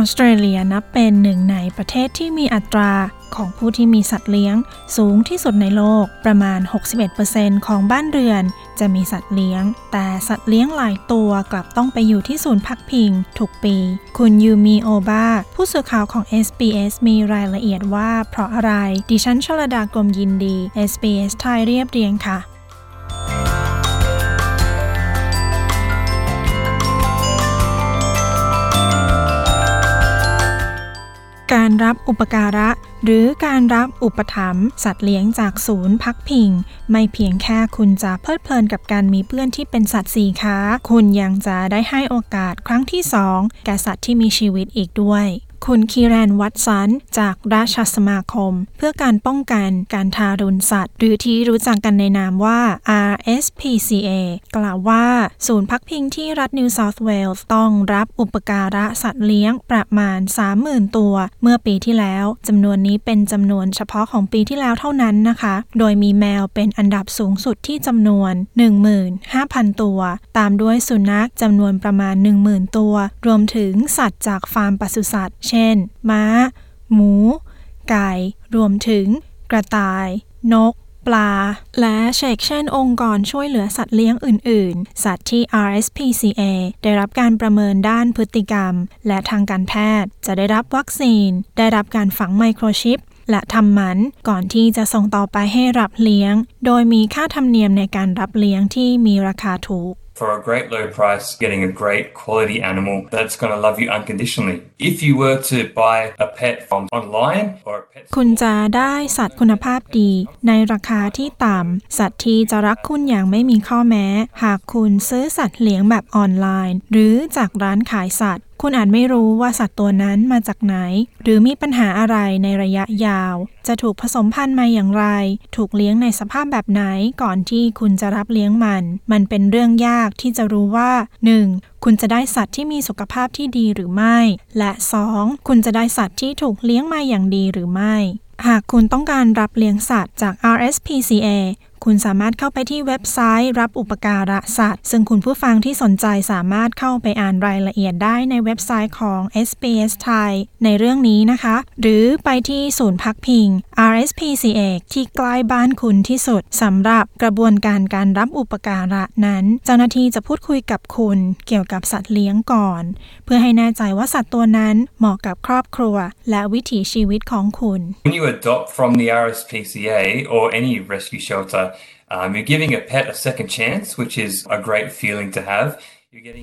ออสเตรเลียนับเป็นหนึ่งในประเทศที่มีอัตราของผู้ที่มีสัตว์เลี้ยง สูงที่สุดในโลกประมาณ 61%ของบ้านเรือน จะมีสัตว์เลี้ยง แต่สัตว์เลี้ยงหลายตัวกลับต้องไปอยู่ที่ศูนย์พักพิง ทุกปี คุณยูมีโอบาผู้สื่อข่าวของ SBS มีรายละเอียดว่าเพราะอะไร ดิฉันชลดากรมยินดี SBS ไทยเรียบเรียงค่ะ การรับอุปการะ หรือการรับอุปถัมภ์สัตว์เลี้ยงจากศูนย์พักพิง ไม่เพียงแค่คุณจะเพลิดเพลินกับการมีเพื่อนที่เป็นสัตว์สี่ขา คุณยังจะได้ให้โอกาสครั้งที่สองแก่สัตว์ที่มีชีวิตอีกด้วย คุณคีแรนวัตสัน จากราชสมาคม เพื่อการป้องกันการทารุณสัตว์ หรือที่รู้จักกันในนามว่า RSPCA กล่าวว่า ศูนย์พักพิงที่รัฐนิวเซาท์เวลส์ต้องรับอุปการะสัตว์เลี้ยงประมาณ 30,000 ตัว เมื่อปีที่แล้วจำนวนนี้เป็นจำนวนเฉพาะของปีที่แล้วเท่านั้นนะคะ โดยมีแมวเป็นอันดับสูงสุดที่จำนวน 15,000 ตัว ตามด้วยสุนัขจำนวนประมาณ 10,000 ตัว รวมถึงสัตว์จากฟาร์มปศุสัตว์เช่น ม้า หมู ไก่ รวมถึง กระต่าย นก ปลา และเชกเช่นองค์กรช่วยเหลือสัตว์เลี้ยงอื่น ๆ สัตว์ที่ RSPCA ได้รับการประเมินด้านพฤติกรรม และทางการแพทย์ จะได้รับวัคซีน ได้รับการฝังไมโครชิปและทำหมันก่อนที่จะส่งต่อไปให้รับเลี้ยง โดยมีค่าธรรมเนียมในการรับเลี้ยงที่มีราคาถูก for a great low price, getting a great quality animal that's going to love you unconditionally. If you were to buy a pet from online or a pet คุณจะได้สัตว์คุณภาพดี ในราคาที่ต่ำ สัตว์ที่จะรักคุณอย่างไม่มีข้อแม้ หากคุณซื้อสัตว์เลี้ยงแบบออนไลน์ หรือจากร้านขายสัตว์ คุณอาจไม่รู้ว่าสัตว์ตัวนั้นมาจากไหน หรือมีปัญหาอะไรในระยะยาว จะถูกผสมพันธุ์มาอย่างไร ถูกเลี้ยงในสภาพแบบไหนก่อนที่คุณจะรับเลี้ยงมัน มันเป็นเรื่องยากที่จะรู้ว่า 1. คุณจะได้สัตว์ที่มีสุขภาพที่ดีหรือไม่ และ 2. คุณจะได้สัตว์ที่ถูกเลี้ยงมาอย่างดีหรือไม่ หากคุณต้องการรับเลี้ยงสัตว์จาก RSPCA คุณสามารถเข้าไปที่เว็บไซต์รับอุปการะสัตว์ ซึ่งคุณผู้ฟังที่สนใจสามารถเข้าไปอ่านรายละเอียดได้ในเว็บไซต์ของ SBS ไทยในเรื่องนี้นะคะ หรือไปที่ศูนย์พักพิง RSPCA ที่ใกล้บ้านคุณที่สุดสำหรับกระบวนการการรับอุปการะนั้น เจ้าหน้าที่จะพูดคุยกับคุณเกี่ยวกับสัตว์เลี้ยงก่อน เพื่อให้แน่ใจว่าสัตว์ตัวนั้นเหมาะกับครอบครัว และวิถีชีวิตของคุณ When you adopt from the RSPCA or any rescue shelter, um, you're giving a pet a second chance, which is a great feeling to have.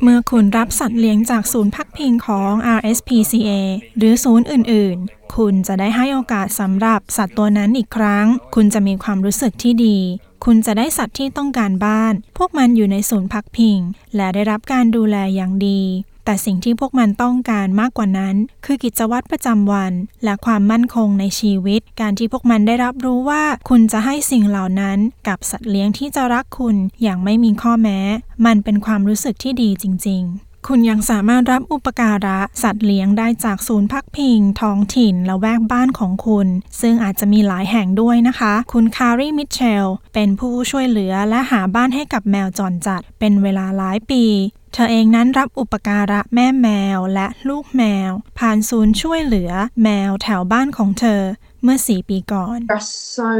เมื่อคุณรับสัตว์เลี้ยงจากศูนย์พักพิงของ RSPCA หรือศูนย์อื่น ๆ คุณจะได้ให้โอกาสสำหรับสัตว์ตัวนั้นอีกครั้ง คุณจะมีความรู้สึกที่ดี คุณจะได้สัตว์ที่ต้องการบ้าน พวกมันอยู่ในศูนย์พักพิง และได้รับการดูแลอย่างดี แต่สิ่งที่พวกมันต้องการมากกว่านั้น คือกิจวัตรประจำวัน และความมั่นคงในชีวิต การที่พวกมันได้รับรู้ว่าคุณจะให้สิ่งเหล่านั้นกับสัตว์เลี้ยงที่จะรักคุณอย่างไม่มีข้อแม้ มันเป็นความรู้สึกที่ดีจริง ๆคุณยังสามารถรับอุปการะสัตว์เลี้ยงได้จากศูนย์พักพิง ท้องถิ่นและแวกบ้านของคุณ ซึ่งอาจจะมีหลายแห่งด้วยนะคะ คุณคารีมิเชลเป็นผู้ช่วยเหลือและหาบ้านให้กับแมวจรจัด เป็นเวลาหลายปี ธอเองนั้นรับอุปการะแม่แมวและลูกแมว ผ่านศูนย์ช่วยเหลือแมวแถวบ้านของเธอเมื่อ4ปีก่อน There are so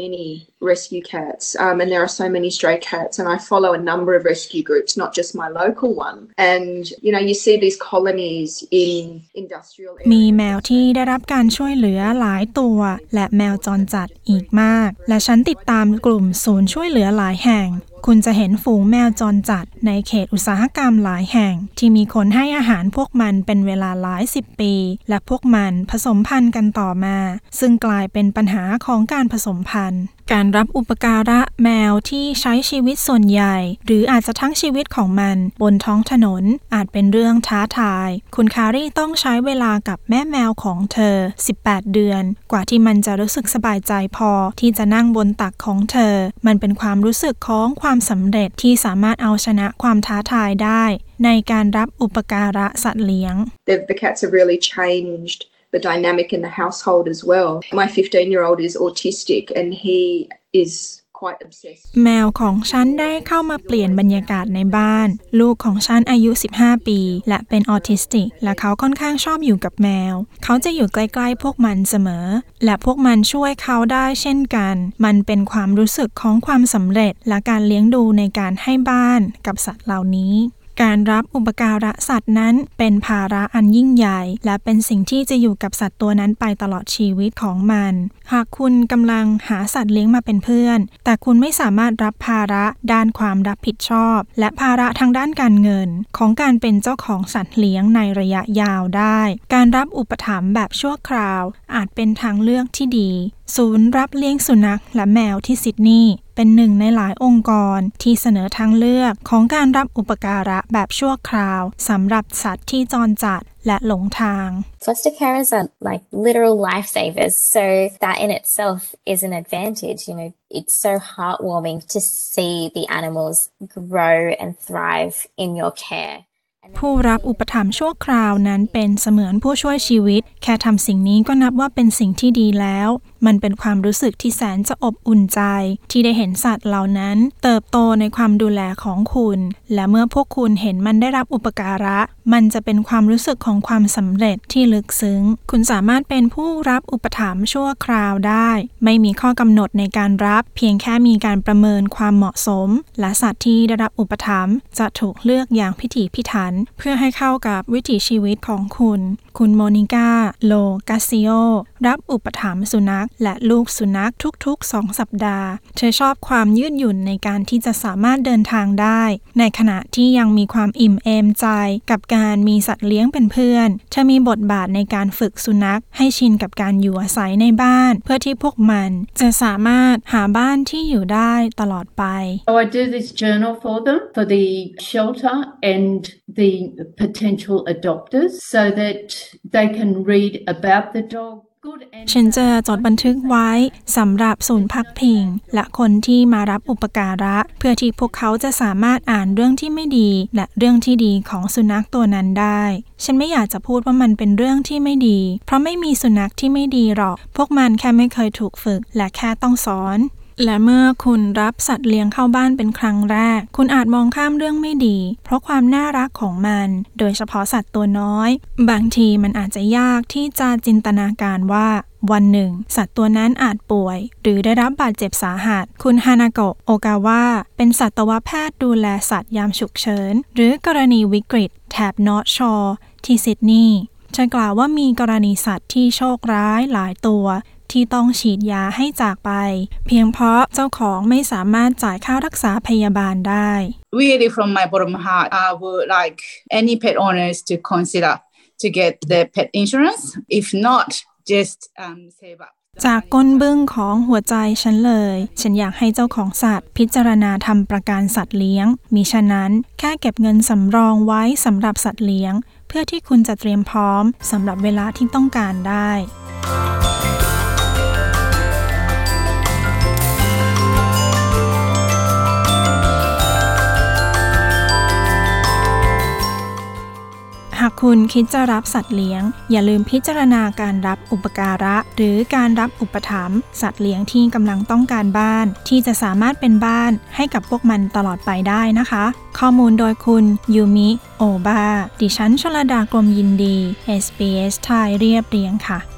many rescue cats, um, and there are so many stray cats, and I follow a number of rescue groups, not just my local one. And you know, you see these colonies in industrial มี areas. แมวที่ได้รับการช่วยเหลือหลายตัว และแมวจรจัดอีกมาก และฉันติดตามกลุ่มศูนย์ช่วยเหลือหลายแห่งคุณจะเห็นฝูงแมวจรจัดในเขตอุตสาหกรรมหลายแห่ง ที่มีคนให้อาหารพวกมันเป็นเวลาหลายสิบปี และพวกมันผสมพันธุ์กันต่อมาซึ่งกลายเป็นปัญหาของการผสมพันธุ์ การรับอุปการะแมวที่ใช้ชีวิตส่วนใหญ่ หรืออาจจะทั้งชีวิตของมันบนท้องถนนอาจเป็นเรื่องท้าทาย คุณคารีต้องใช้เวลากับแม่แมวของเธอ 18 เดือน กว่าที่มันจะรู้สึกสบายใจพอที่จะนั่งบนตักของเธอ มันเป็นความรู้สึกของความสำเร็จที่สามารถเอาชนะความท้าทายได้ ในการรับอุปการะสัตว์เลี้ยง The, the cats have really changed the dynamic in the household as well. My 15 year old is autistic and he is quite obsessed. แมวของฉันได้เข้ามาเปลี่ยนบรรยากาศในบ้าน ลูกของฉันอายุ 15 ปี และเป็นออทิสติก และเขาค่อนข้างชอบอยู่กับแมว เขาจะอยู่ใกล้ๆพวกมันเสมอ และพวกมันช่วยเขาได้เช่นกัน มันเป็นความรู้สึกของความสำเร็จและการเลี้ยงดูในการให้บ้านกับสัตว์เหล่านี้ การรับอุปการะสัตว์นั้น เป็นภาระอันยิ่งใหญ่ และเป็นสิ่งที่จะอยู่กับสัตว์ตัวนั้นไปตลอดชีวิตของมัน หากคุณกำลังหาสัตว์เลี้ยงมาเป็นเพื่อน แต่คุณไม่สามารถรับภาระด้านความรับผิดชอบ และภาระทางด้านการเงิน ของการเป็นเจ้าของสัตว์เลี้ยงในระยะยาวได้ การรับอุปถัมภ์แบบชั่วคราว อาจเป็นทางเลือกที่ดี ศูนย์รับเลี้ยงสุนัขและแมวที่ซิดนีย์เป็นหนึ่งในหลายองค์กรที่เสนอทางเลือกของการรับอุปการะแบบชั่วคราวสำหรับสัตว์ที่จรจัดและหลงทาง Foster carers are like literal lifesavers, so that in itself is an advantage. You know, it's so heartwarming to see the animals grow and thrive in your care. ผู้รับอุปถัมภ์ชั่วคราวนั้นเป็นเสมือนผู้ช่วยชีวิต แค่ทำสิ่งนี้ก็นับว่าเป็นสิ่งที่ดีแล้วมันเป็นความรู้สึกที่แสนจะอบอุ่นใจ ที่ได้เห็นสัตว์เหล่านั้น เติบโตในความดูแลของคุณ และเมื่อพวกคุณเห็นมันได้รับอุปการะ มันจะเป็นความรู้สึกของความสำเร็จที่ลึกซึ้ง คุณสามารถเป็นผู้รับอุปถัมภ์ชั่วคราวได้ ไม่มีข้อกำหนดในการรับ เพียงแค่มีการประเมินความเหมาะสม และสัตว์ที่ได้รับอุปถัมภ์จะถูกเลือกอย่างพิถีพิถัน เพื่อให้เข้ากับวิถีชีวิตของคุณ คุณโมนิก้า โลกาซิโอ รับอุปถัมภ์สุนัขและลูกสุนัขทุกๆ 2 สัปดาห์ เธอชอบความยืดหยุ่นในการที่จะสามารถเดินทางได้ ในขณะที่ยังมีความอิ่มเอมใจ กับการมีสัตว์เลี้ยงเป็นเพื่อน เธอมีบทบาทในการฝึกสุนัข ให้ชินกับการอยู่อาศัยในบ้าน เพื่อที่พวกมันจะสามารถหาบ้านที่อยู่ได้ตลอดไป So I do this journal for them, for the shelter and the potential adopters, so that they can read about the dog. ฉันจะจดบันทึกไว้สำหรับศูนย์พักพิง และคนที่มารับอุปการะ เพื่อที่พวกเขาจะสามารถอ่านเรื่องที่ไม่ดี และเรื่องที่ดีของสุนัขตัวนั้นได้ ฉันไม่อยากจะพูดว่ามันเป็นเรื่องที่ไม่ดี เพราะไม่มีสุนัขที่ไม่ดีหรอก พวกมันแค่ไม่เคยถูกฝึก และแค่ต้องสอน และเมื่อคุณรับสัตว์เลี้ยงเข้าบ้านเป็นครั้งแรก คุณอาจมองข้ามเรื่องไม่ดี เพราะความน่ารักของมัน โดยเฉพาะสัตว์ตัวน้อย บางทีมันอาจจะยากที่จะจินตนาการว่าวันหนึ่ง สัตว์ตัวนั้นอาจป่วย หรือได้รับบาดเจ็บสาหัส คุณฮานาโกะโอกาวะเป็นสัตวแพทย์ดูแลสัตว์ยามฉุกเฉิน หรือกรณีวิกฤต แถบนอร์ทชอ ที่ซิดนีย์เธอกล่าวว่ามีกรณีสัตว์ที่โชคร้ายหลายตัว ที่ต้องฉีดยาให้จากไป เพียงเพราะเจ้าของไม่สามารถจ่ายค่ารักษาพยาบาลได้ really from my bottom heart, I would like any pet owners to consider to get the pet insurance. If not, just um, save up. จากก้นบึ้งของหัวใจฉันเลย ฉันอยากให้เจ้าของสัตว์ พิจารณาทำประกันสัตว์เลี้ยง มิฉะนั้นแค่เก็บเงินสำรองไว้สำหรับสัตว์เลี้ยง เพื่อที่คุณจะเตรียมพร้อมสำหรับเวลาที่ต้องการได้ากคุณคิดจะรับสัตว์เลี้ยง อย่าลืมพิจารณาการรับอุปการะ หรือการรับอุปถัมภ์สัตว์เลี้ยงที่กำลังต้องการบ้าน ที่จะสามารถเป็นบ้านให้กับพวกมันตลอดไปได้นะคะ ข้อมูลโดยคุณยูมิโอบาดิฉันชลดากรมยินดี SBS ไทยเรียบเรียงค่ะ